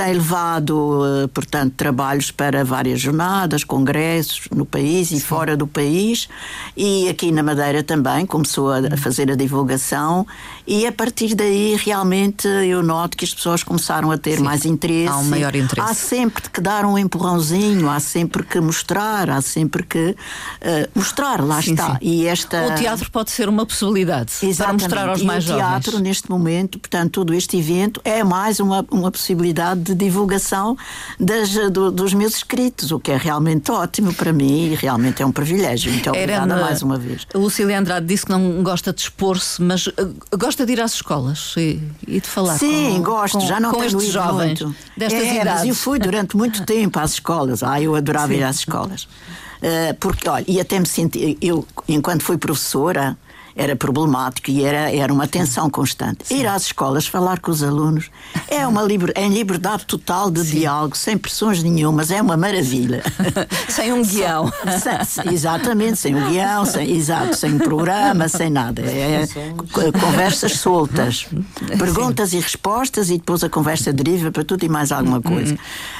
tem levado, portanto, trabalhos para várias jornadas, congressos no país e Sim. fora do país, e aqui na Madeira também começou a fazer a divulgação, e a partir daí realmente eu noto que as pessoas começaram a ter Sim. mais interesse. Há um maior interesse. Há sempre que dar um empurrãozinho, há sempre que mostrar, há sempre que uh, mostrar, lá sim, está. Sim. E esta... O teatro pode ser uma possibilidade Exatamente. para mostrar aos e mais jovens. O teatro, neste momento, portanto, todo este evento é mais uma, uma possibilidade de divulgação das, do, dos meus escritos, o que é realmente ótimo para mim e realmente é um privilégio. Muito obrigada mais uma vez. Lucília Andrade disse que não gosta de expor-se, mas uh, gosta de ir às escolas e, e de falar Sim, com, gosto, com, já não com estes jovens muito. destas é, idades. Mas eu fui durante muito tempo às escolas. Ah, eu adorava Sim. ir às escolas. Uh, porque, olha, e até me senti, eu, enquanto fui professora, era problemático e era, era uma tensão constante. Sim. Ir às escolas, falar com os alunos, é uma liber, é liberdade total de Sim. diálogo, sem pressões nenhumas, é uma maravilha. sem um guião. Sem, exatamente, sem um guião, sem, exato, sem um programa, sem nada. É, é conversas soltas, perguntas Sim. e respostas e depois a conversa deriva para tudo e mais alguma hum, coisa.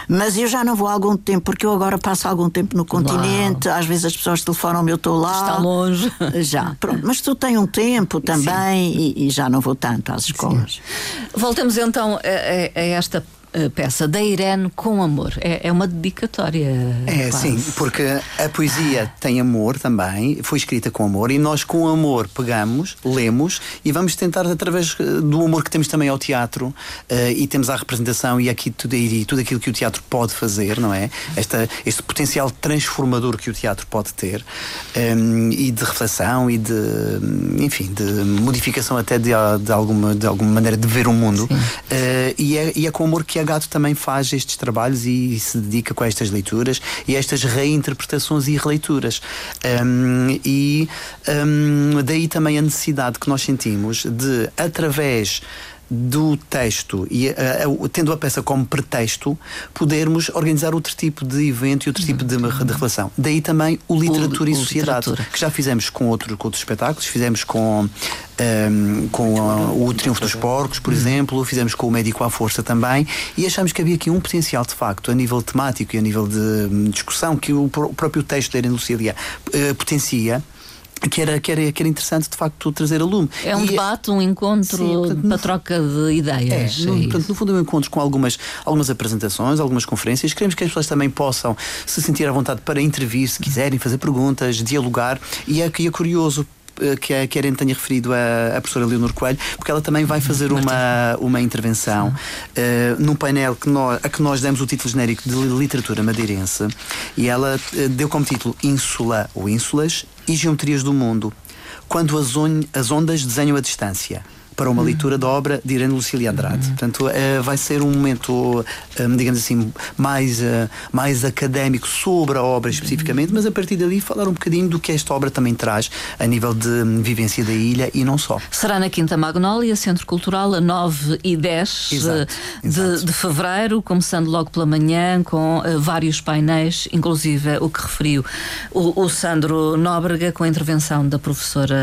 Mas eu já não vou há algum tempo, porque eu agora passo algum tempo no continente, Uau. às vezes as pessoas telefonam-me, eu estou lá. Está longe. Já, pronto. Mas tu tens um tempo também e, e, já não vou tanto às escolas. Sim. Voltamos então a, a, a esta peça da Irene com amor. É, é uma dedicatória. É, quase. sim, porque a poesia tem amor também, foi escrita com amor, e nós com amor pegamos, lemos e vamos tentar, através eh, do amor que temos também ao teatro uh, e temos à representação e, aqui tudo, e tudo aquilo que o teatro pode fazer, não é? Esta, este potencial transformador que o teatro pode ter um, ehm, e de reflexão e de, enfim, de modificação até de, de, alguma, de alguma maneira de ver o mundo. Uh, e, é, e é com amor que a Gato também faz estes trabalhos e, e se dedica com estas leituras e estas reinterpretações e releituras. Um, e um, daí também a necessidade que nós sentimos de, através do texto e tendo a peça como pretexto, podermos organizar outro tipo de evento e outro tipo de, de relação. Daí também o Literatura o, e Sociedade, literatura. que já fizemos com, outro, com outros espetáculos, fizemos com, um, ehm, com a, o Triunfo dos Porcos, por exemplo, fizemos com o Médico à Força também, e achamos que havia aqui um potencial, de facto, a nível temático e a nível de hum, discussão, que o, próprio texto da Irene Lucília uh, potencia que era, que, era, que era interessante de facto trazer a lume. É um e, debate, um encontro sim, portanto, para troca de ideias. É, no, é portanto, no fundo é um encontro com algumas, algumas apresentações, algumas conferências. Queremos que as pessoas também possam se sentir à vontade para intervir, se quiserem, fazer perguntas, dialogar. E é, e é curioso que a Karen tenha referido a, a professora Leonor Coelho, porque ela também vai fazer uma, uma intervenção uh, num painel que nós, a que nós demos o título genérico de literatura madeirense e ela uh, deu como título Ínsula ou Ínsulas e Geometrias do Mundo, quando as, on as ondas desenham a distância para uma leitura da obra de Irene Lucília Andrade. Uhum. Portanto, uh, vai ser um momento, um, digamos assim, mais, uh, mais académico sobre a obra especificamente, mas a partir dali falar um bocadinho do que esta obra também traz a nível de um, vivência da ilha e não só. Será na Quinta Magnólia, Centro Cultural, a 9 e 10 exato, de, exato. de, fevereiro, começando logo pela manhã, com uh, vários painéis, inclusive o que referiu o, o Sandro Nóbrega, com a intervenção da professora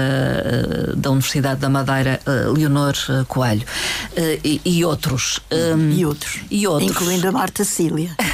da Universidade da Madeira, Leonor Leonor eh, Coelho uh, e, e, outros. Um, e outros. E outros. Incluindo a Marta Cília.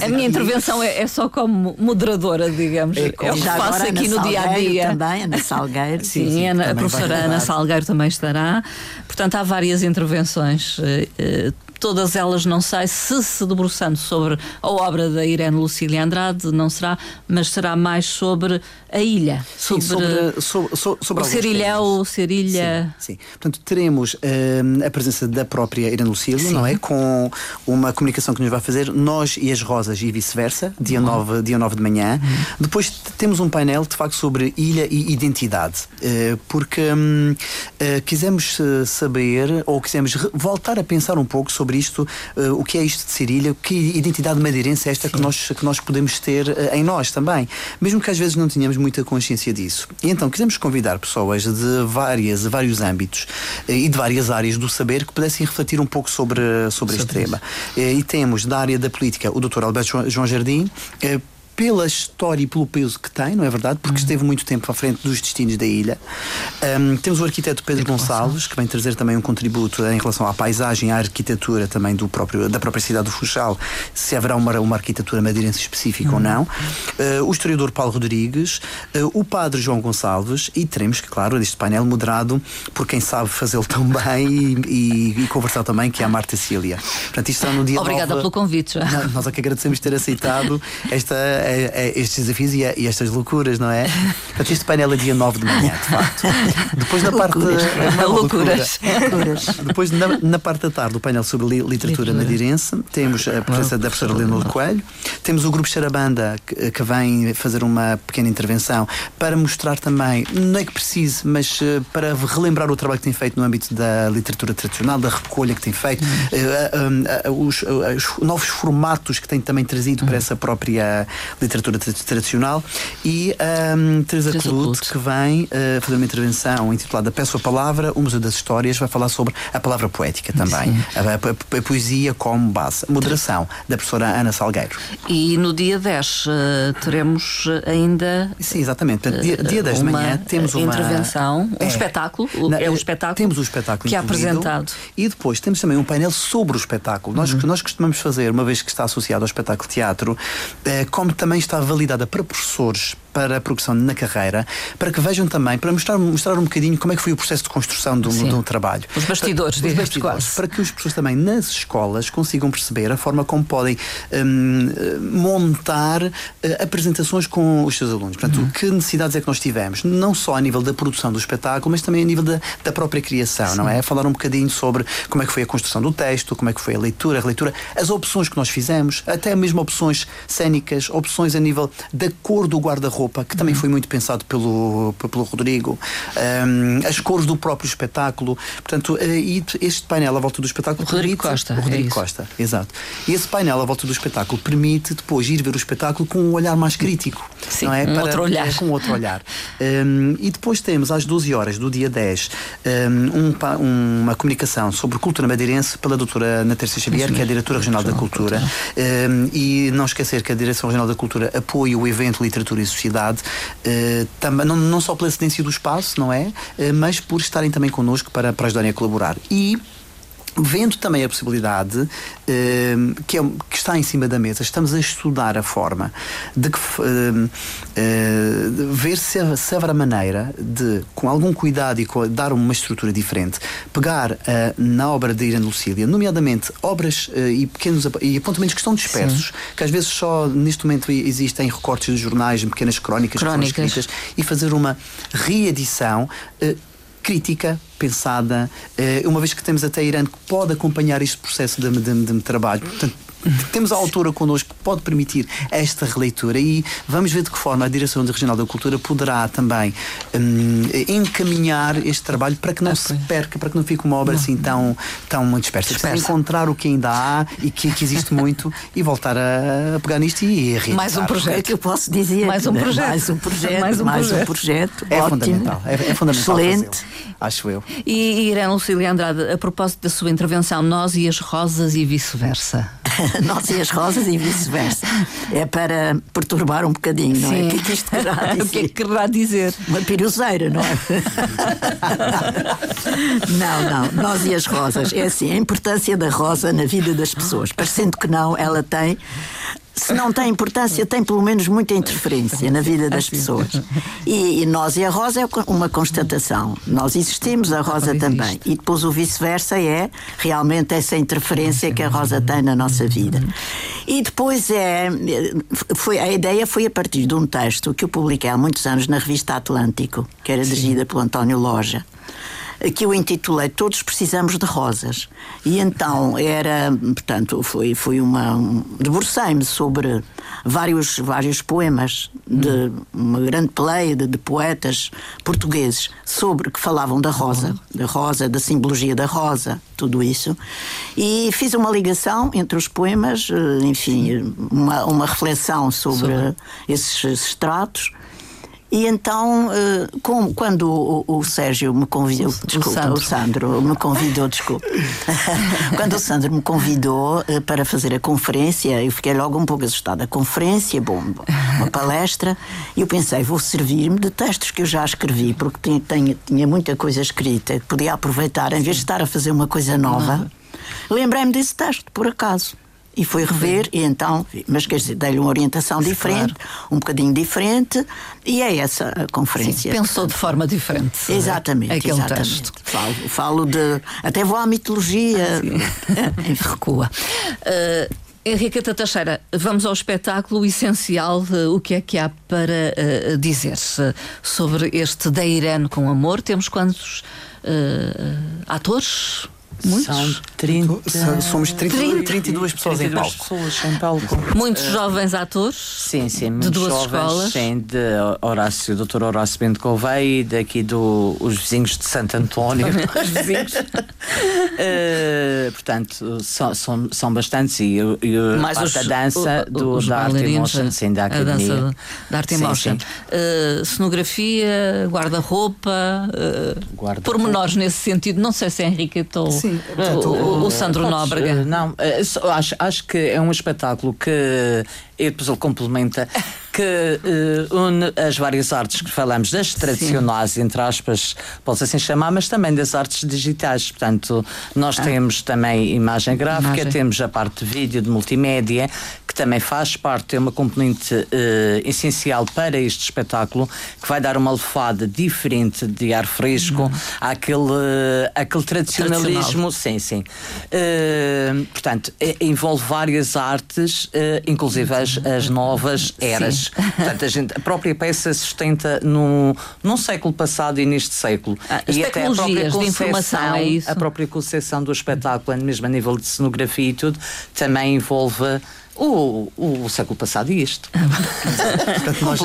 A minha intervenção é, é, só como moderadora, digamos. É, como... É o que faço aqui no dia a dia. Também, Ana Salgueiro. Sim, sim, sim a, a professora Ana Salgueiro também estará. Portanto, há várias intervenções. Uh, todas elas, não sei se se debruçando sobre a obra da Irene Lucília Andrade, não será, mas será mais sobre a ilha. Sobre, sim, sobre, sobre, sobre, sobre o Serilhão, Serilha. Sim, sim. Portanto, teremos uh, a presença da própria Irene Lucília, não é? Com uma comunicação que nos vai fazer, nós e as Rosas e vice-versa, dia, uhum. 9, dia 9 de manhã. Uhum. Depois temos um painel, de facto, sobre ilha e identidade. Uh, porque um, uh, eh, quisemos saber, ou quisemos voltar a pensar um pouco sobre sobre isto, uh, o que é isto de ser ilha, que identidade madeirense é esta que nós, que nós podemos ter uh, em nós também, mesmo que às vezes não tenhamos muita consciência disso. E então quisemos convidar pessoas de várias, vários âmbitos uh, e de várias áreas do saber que pudessem refletir um pouco sobre, sobre este tema. e temos da área da política o Dr. Alberto João Jardim pela história e pelo peso que tem, não é verdade? Porque uhum. esteve muito tempo à frente dos destinos da ilha. Um, temos o arquiteto Pedro Gonçalves, que vem trazer também um contributo em relação à paisagem, à arquitetura também do próprio, da própria cidade do Funchal, se haverá uma, uma arquitetura madeirense específica uhum. ou não. Uh, o historiador Paulo Rodrigues, uh, o padre João Gonçalves e teremos, claro, este painel moderado por quem sabe fazê-lo tão bem e, e, e, conversar também, que é a Marta Cília. Portanto, isto está no dia Obrigada pelo convite. Nós é que agradecemos ter aceitado esta estes desafios e, e, estas loucuras, não é? Portanto, este painel é dia 9 de manhã, de facto. Depois na parte. É loucuras. loucuras. Depois, na, na, parte da tarde, o painel sobre li, literatura madeirença, temos a presença da professora Leonor Coelho, temos o grupo Charabanda, que, que vem fazer uma pequena intervenção para mostrar também, não é que precise, mas uh, para relembrar o trabalho que tem feito no âmbito da literatura tradicional, da recolha que tem feito, uh, uh, os, os, novos formatos que tem também trazido para essa própria literatura tradicional, e um, Teresa Clute, que vem uh, fazer uma intervenção intitulada Peço a Palavra, o Museu das Histórias, vai falar sobre a palavra poética também, a, a, a, poesia como base, a moderação da professora Ana Salgueiro. E no dia 10 uh, eh, teremos ainda. Sim, exatamente. dia, dia 10 de manhã temos uma intervenção, um é, espetáculo, na, é um espetáculo. Temos o espetáculo que é apresentado. E depois temos também um painel sobre o espetáculo. Nós, uhum. nós costumamos fazer, uma vez que está associado ao espetáculo teatro, eh, como também está validada para professores para a progressão na carreira, para que vejam também, para mostrar, mostrar um bocadinho como é que foi o processo de construção do, do trabalho. Os bastidores, para, os bastidores para que as pessoas também nas escolas consigam perceber a forma como podem um, montar uh, apresentações com os seus alunos. Portanto, uhum. que necessidades é que nós tivemos, não só a nível da produção do espetáculo, mas também a nível da, da própria criação, Sim. não é? Falar um bocadinho sobre como é que foi a construção do texto, como é que foi a leitura, a releitura, as opções que nós fizemos, até mesmo opções cênicas, opções a nível da cor do guarda-roupa roupa, que também foi muito pensado pelo, pelo Rodrigo, um, as cores do próprio espetáculo. Portanto, uh, e este painel à volta do espetáculo. O Rodrigo permite, Costa. O Rodrigo é Costa, exato. E esse painel à volta do espetáculo permite depois ir ver o espetáculo com um olhar mais crítico. Sim, não é? um Para, outro olhar. É, com outro olhar. Um, e depois temos às 12 horas do dia 10 um, uma comunicação sobre cultura madeirense pela doutora Natércia Xavier, que é a diretora regional da cultura. e não esquecer que a Direção Regional da Cultura apoia o evento Literatura e Sociedade cidade, eh, também, não, não só pela cedência do espaço, não é? Eh, mas por estarem também connosco para, para ajudarem a colaborar. E Vendo também a possibilidade eh, que, é, que, está em cima da mesa, estamos a estudar a forma de, que, eh, eh, de ver se, se haverá maneira de, com algum cuidado e com, dar uma estrutura diferente, pegar na obra de Irene Lucília, nomeadamente obras e pequenos e apontamentos que estão dispersos, Sim. que às vezes só neste momento existem recortes dos jornais, pequenas crónicas, crónicas. que foram escritas, e fazer uma reedição crítica, pensada, eh, uma vez que temos até Irã que pode acompanhar este processo de, de, de trabalho. Portanto, temos a autora connosco que pode permitir esta releitura e vamos ver de que forma a Direção Regional da Cultura poderá também um, encaminhar este trabalho para que não ah, se perca, para que não fique uma obra não. assim tão, tão dispersa. dispersa. Encontrar o que ainda há e que, que existe muito e voltar a, pegar nisto e, a Mais um projeto. É que eu posso dizer. Mais um projeto. Mais um projeto. Mais um, mais projeto. um projeto. É Ótimo. fundamental. É, é fundamental. Excelente. Acho eu. E Irene Lucília Andrade, a propósito da sua intervenção, nós e as rosas e vice-versa. nós e as rosas e vice-versa. É para perturbar um bocadinho, não é? O que é que isto querrá dizer? o que é que querrá dizer? Uma piruzeira, não é? não, não. Nós e as rosas. É assim, a importância da rosa na vida das pessoas. Parecendo que não, ela tem se não tem importância, tem pelo menos muita interferência na vida das pessoas. E, e nós e a Rosa é uma constatação. Nós existimos, a Rosa também. E depois o vice-versa é realmente essa interferência que a Rosa tem na nossa vida. E depois é. Foi, a ideia foi a partir de um texto que eu publiquei há muitos anos na revista Atlântico, que era dirigida pelo António Loja que eu intitulei Todos Precisamos de Rosas. E então era, portanto, foi, foi uma. debrucei-me sobre vários, vários poemas de uma grande pleia de, de, poetas portugueses sobre que falavam da rosa, da rosa, da simbologia da rosa, tudo isso. E fiz uma ligação entre os poemas, eh, enfim, uma, uma reflexão sobre, sobre. esses extratos E então, uh, com, quando o, o, Sérgio me convidou, o, desculpa, o Sandro. o Sandro. me convidou, desculpa, quando o Sandro me convidou uh, para fazer a conferência, eu fiquei logo um pouco assustada. A conferência, bom, uma palestra, e eu pensei, vou servir-me de textos que eu já escrevi, porque tinha, tinha, tinha muita coisa escrita, podia aproveitar, em vez de estar a fazer uma coisa nova. Lembrei-me desse texto, por acaso. E foi rever, e então, mas quer dizer, dei-lhe uma orientação diferente, claro. um bocadinho diferente, e é essa a conferência. Sim, pensou de forma diferente. Exatamente, aquele exatamente. texto. Falo, falo de. Até vou à mitologia. Recua. Uh, Henriqueta Teixeira, vamos ao espetáculo essencial. Uh, o que é que há para uh, dizer sobre este Da Irene com Amor? Temos quantos atores? Muitos? São 30... Somos 30, 30, 32 pessoas 32 em palco. pessoas em palco. Muitos uh, jovens atores? Sim, sim. De duas jovens, escolas? Sim, de Horácio, Dr. Horácio Bento Gouveia e daqui dos do, vizinhos de Santo António. Os vizinhos. uh, portanto, são, são, são bastantes e, e Mais os, a dança o, do, os da Arte e Motion, sim, da Academia. A dança da Arte e Motion. Uh, cenografia, guarda-roupa, uh, guarda pormenores nesse sentido. Não sei se é Henrique ou... Sim portanto, o, o, Sandro Nóbrega. Não, eh, acho, acho que é um espetáculo que e depois ele complementa que uh, une as várias artes que falamos, das tradicionais, Sim. entre aspas, posso assim chamar, mas também das artes digitais. Portanto, nós ah. temos também imagem gráfica, imagem. temos a parte de vídeo, de multimédia, que também faz parte, é uma componente uh, essencial para este espetáculo, que vai dar uma lefada diferente de ar fresco uhum. àquele, uh, àquele tradicionalismo. Sim, sim. Uh, portanto, envolve várias artes, inclusive as, as novas eras. Sim. Portanto, a, gente, a própria peça sustenta no, num século passado e neste século. Ah, e até a própria informação é? A própria concepção do espetáculo, mesmo a nível de cenografia e tudo, também envolve o, o, século passado e isto. Portanto, nós,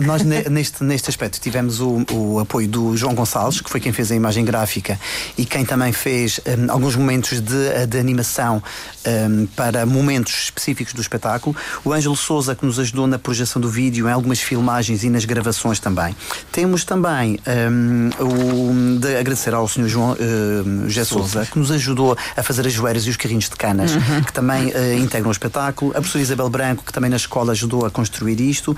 nós neste, neste aspecto tivemos o, o, apoio do João Gonçalves, que foi quem fez a imagem gráfica e quem também fez um, alguns momentos de, de animação um, para momentos específicos do espetáculo. O Ângelo Souza, que nos ajudou na projeção do vídeo, em algumas filmagens e nas gravações também. Temos também um, o, de agradecer ao Sr. João uh, José Souza, que nos ajudou a fazer as joelhas e os carrinhos de canas, uhum. que também uh, integram o espetáculo a professora Isabel Branco, que também na escola ajudou a construir isto,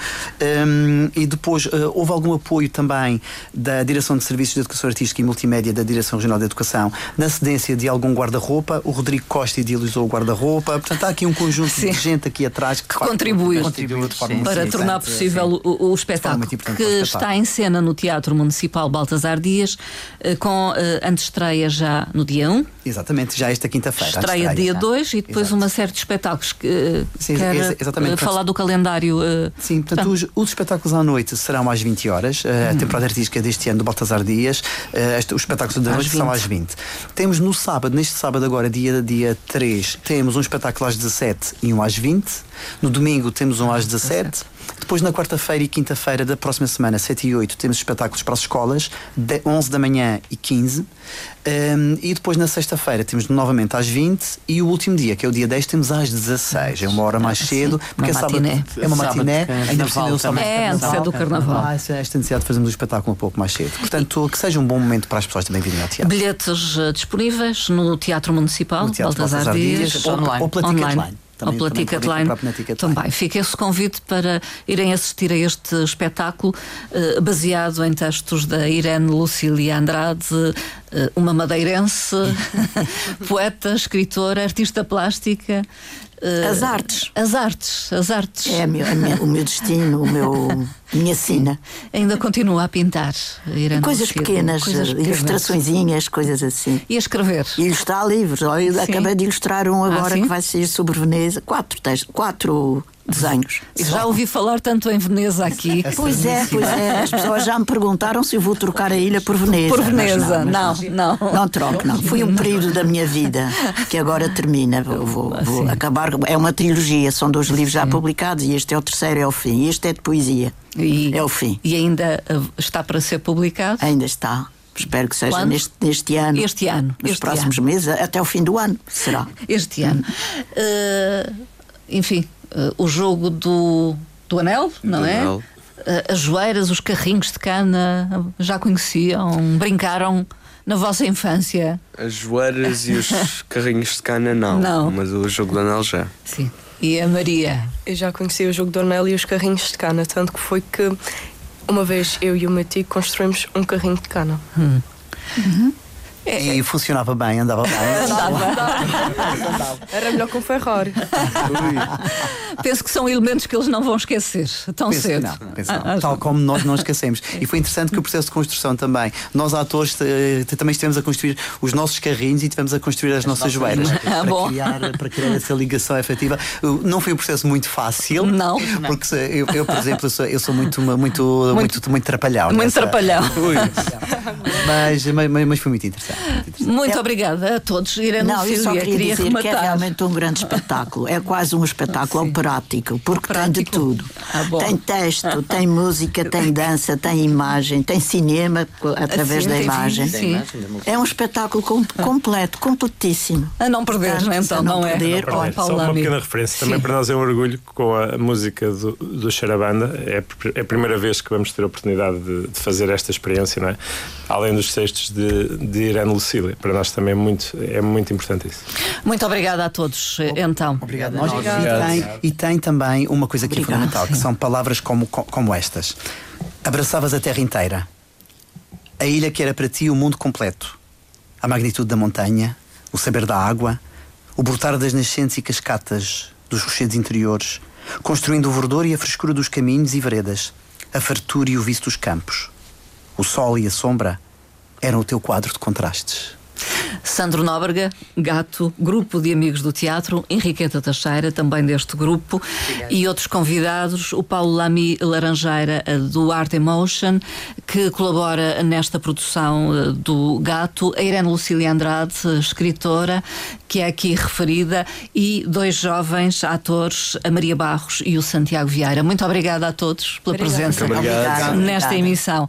um, e depois uh, houve algum apoio também da Direção de Serviços de Educação Artística e Multimédia da Direção Regional de Educação na cedência de algum guarda-roupa. O Rodrigo Costa idealizou o guarda-roupa. Portanto, há aqui um conjunto sim. de gente aqui atrás que, que contribuiu, contribuiu de forma para sim, tornar sim, possível o, o, espetáculo que está em cena no Teatro Municipal Baltasar Dias, uh, com uh, antestreia já no dia 1. Exatamente, já esta quinta-feira. Estreia dia 2 e depois Exato. uma série de espetáculos que Sim, quer exatamente. falar do calendário. Uh, Sim, portanto, os, os, espetáculos à noite serão às 20 horas. Hum. A temporada artística deste ano do Baltasar Dias. Este, os espetáculos da noite 20. são às 20. Temos no sábado, neste sábado agora, dia, dia 3, temos um espetáculo às 17 e um às 20. No domingo temos um às 17. Depois, na quarta-feira e quinta-feira da próxima semana, 7 e 8, temos espetáculos para as escolas, de 11 da manhã e 15. Um, e depois, na sexta-feira, temos novamente às 20. E o último dia, que é o dia 10, temos às 16. É uma hora mais ah, cedo, porque é sábado. É uma matiné. Ainda por cima é, antes é do carnaval. Ah, esta necessidade de fazermos o espetáculo um pouco mais cedo. Portanto, que seja um bom momento para as pessoas também virem ao teatro. Bilhetes uh, disponíveis no Teatro Municipal, no Teatro Baltasar Dias, Dias ou, online. ou pela Ticketline. Também, ou pela Ticketline. Também. Fica esse convite para irem assistir a este espetáculo uh, baseado em textos da Irene Lucília Andrade, uh, uma madeirense, poeta, escritora, artista plástica. Uh, as artes. As artes, as artes. É, meu, é o meu destino, o meu, minha sina. Ainda continua a pintar. A coisas pequenas, coisas pequenas, ilustraçõezinhas, coisas assim. E a escrever. E ilustrar livros. Eu acabei de ilustrar um ah, agora ah, que vai ser sobre Veneza. Quatro, textos, quatro desenhos. Já ouvi falar tanto em Veneza aqui. pois é, pois é. As pessoas já me perguntaram se eu vou trocar a ilha por Veneza. Por Veneza, não, não, não. Não troco, não. Foi um período da minha vida que agora termina. Vou, vou, vou acabar. É uma trilogia, são dois livros já publicados e este é o terceiro, é o fim. E este é de poesia. E, é o fim. E ainda uh, está para ser publicado? Ainda está. Espero que seja neste, neste ano. Este ano. Nos este próximos ano. meses, até o fim do ano, será. Este ano. Uh, enfim, uh, o jogo do, do anel, não do é? Anel. as joeiras, os carrinhos de cana, já conheciam, brincaram na vossa infância? As joeiras e os carrinhos de cana não, não. mas o jogo do anel já. Sim. E a Maria? Eu já conheci o jogo do anel e os carrinhos de cana, tanto que foi que uma vez eu e o meu tio construímos um carrinho de cana. Hum. Uhum. E funcionava bem, andava bem. andava. andava. Era melhor que um Ferrari. Penso que são elementos que eles não vão esquecer tão penso cedo. Não, penso não. Ah, Tal como nós não esquecemos. E foi interessante que o processo de construção também. Nós, atores, também estivemos a construir os nossos carrinhos e estivemos a construir as, as nossas joelhas. Ah, para, criar, para criar essa ligação efetiva. Não foi um processo muito fácil. Não. Porque eu, eu por exemplo, eu sou, eu sou muito, muito, muito, muito, muito trapalhão. Muito nessa... trapalhão. mas, mas, mas foi muito interessante. Muito é... obrigada a todos. Irene Não, eu só queria, queria dizer rematar. que é realmente um grande espetáculo. É quase um espetáculo operático, porque Prático. tem de tudo. Ah, tem texto, tem música, tem dança, tem imagem, tem cinema através assim, da imagem. Sim. É um espetáculo com, completo, completíssimo. A não perder, Portanto, não então, não, perder, é? Não perder. Só uma pequena referência. Também Sim. para nós é um orgulho com a música do, do Charabanda. É, é a primeira vez que vamos ter a oportunidade de, de fazer esta experiência, não é? Além dos textos de, de Irene Lucília. Para nós também é muito, é muito importante isso. Muito obrigada a todos, então. Obrigado. Nós, Obrigado. E, tem, e tem também uma coisa que é fundamental, que são palavras como, como estas. Abraçavas a terra inteira. A ilha que era para ti o mundo completo. A magnitude da montanha, o saber da água, o brotar das nascentes e cascatas dos rochedos interiores, construindo o verdor e a frescura dos caminhos e veredas, a fartura e o vício dos campos. O sol e a sombra eram o teu quadro de contrastes. Sandro Nóbrega, Gato, grupo de amigos do teatro, Henriqueta Teixeira, também deste grupo, Obrigado. e outros convidados, o Paulo Lamy Laranjeira, do Art Emotion, que colabora nesta produção do Gato, a Irene Lucília Andrade, escritora, que é aqui referida, e dois jovens atores, a Maria Barros e o Santiago Vieira. Muito obrigada a todos pela Obrigada. presença Obrigado. nesta emissão.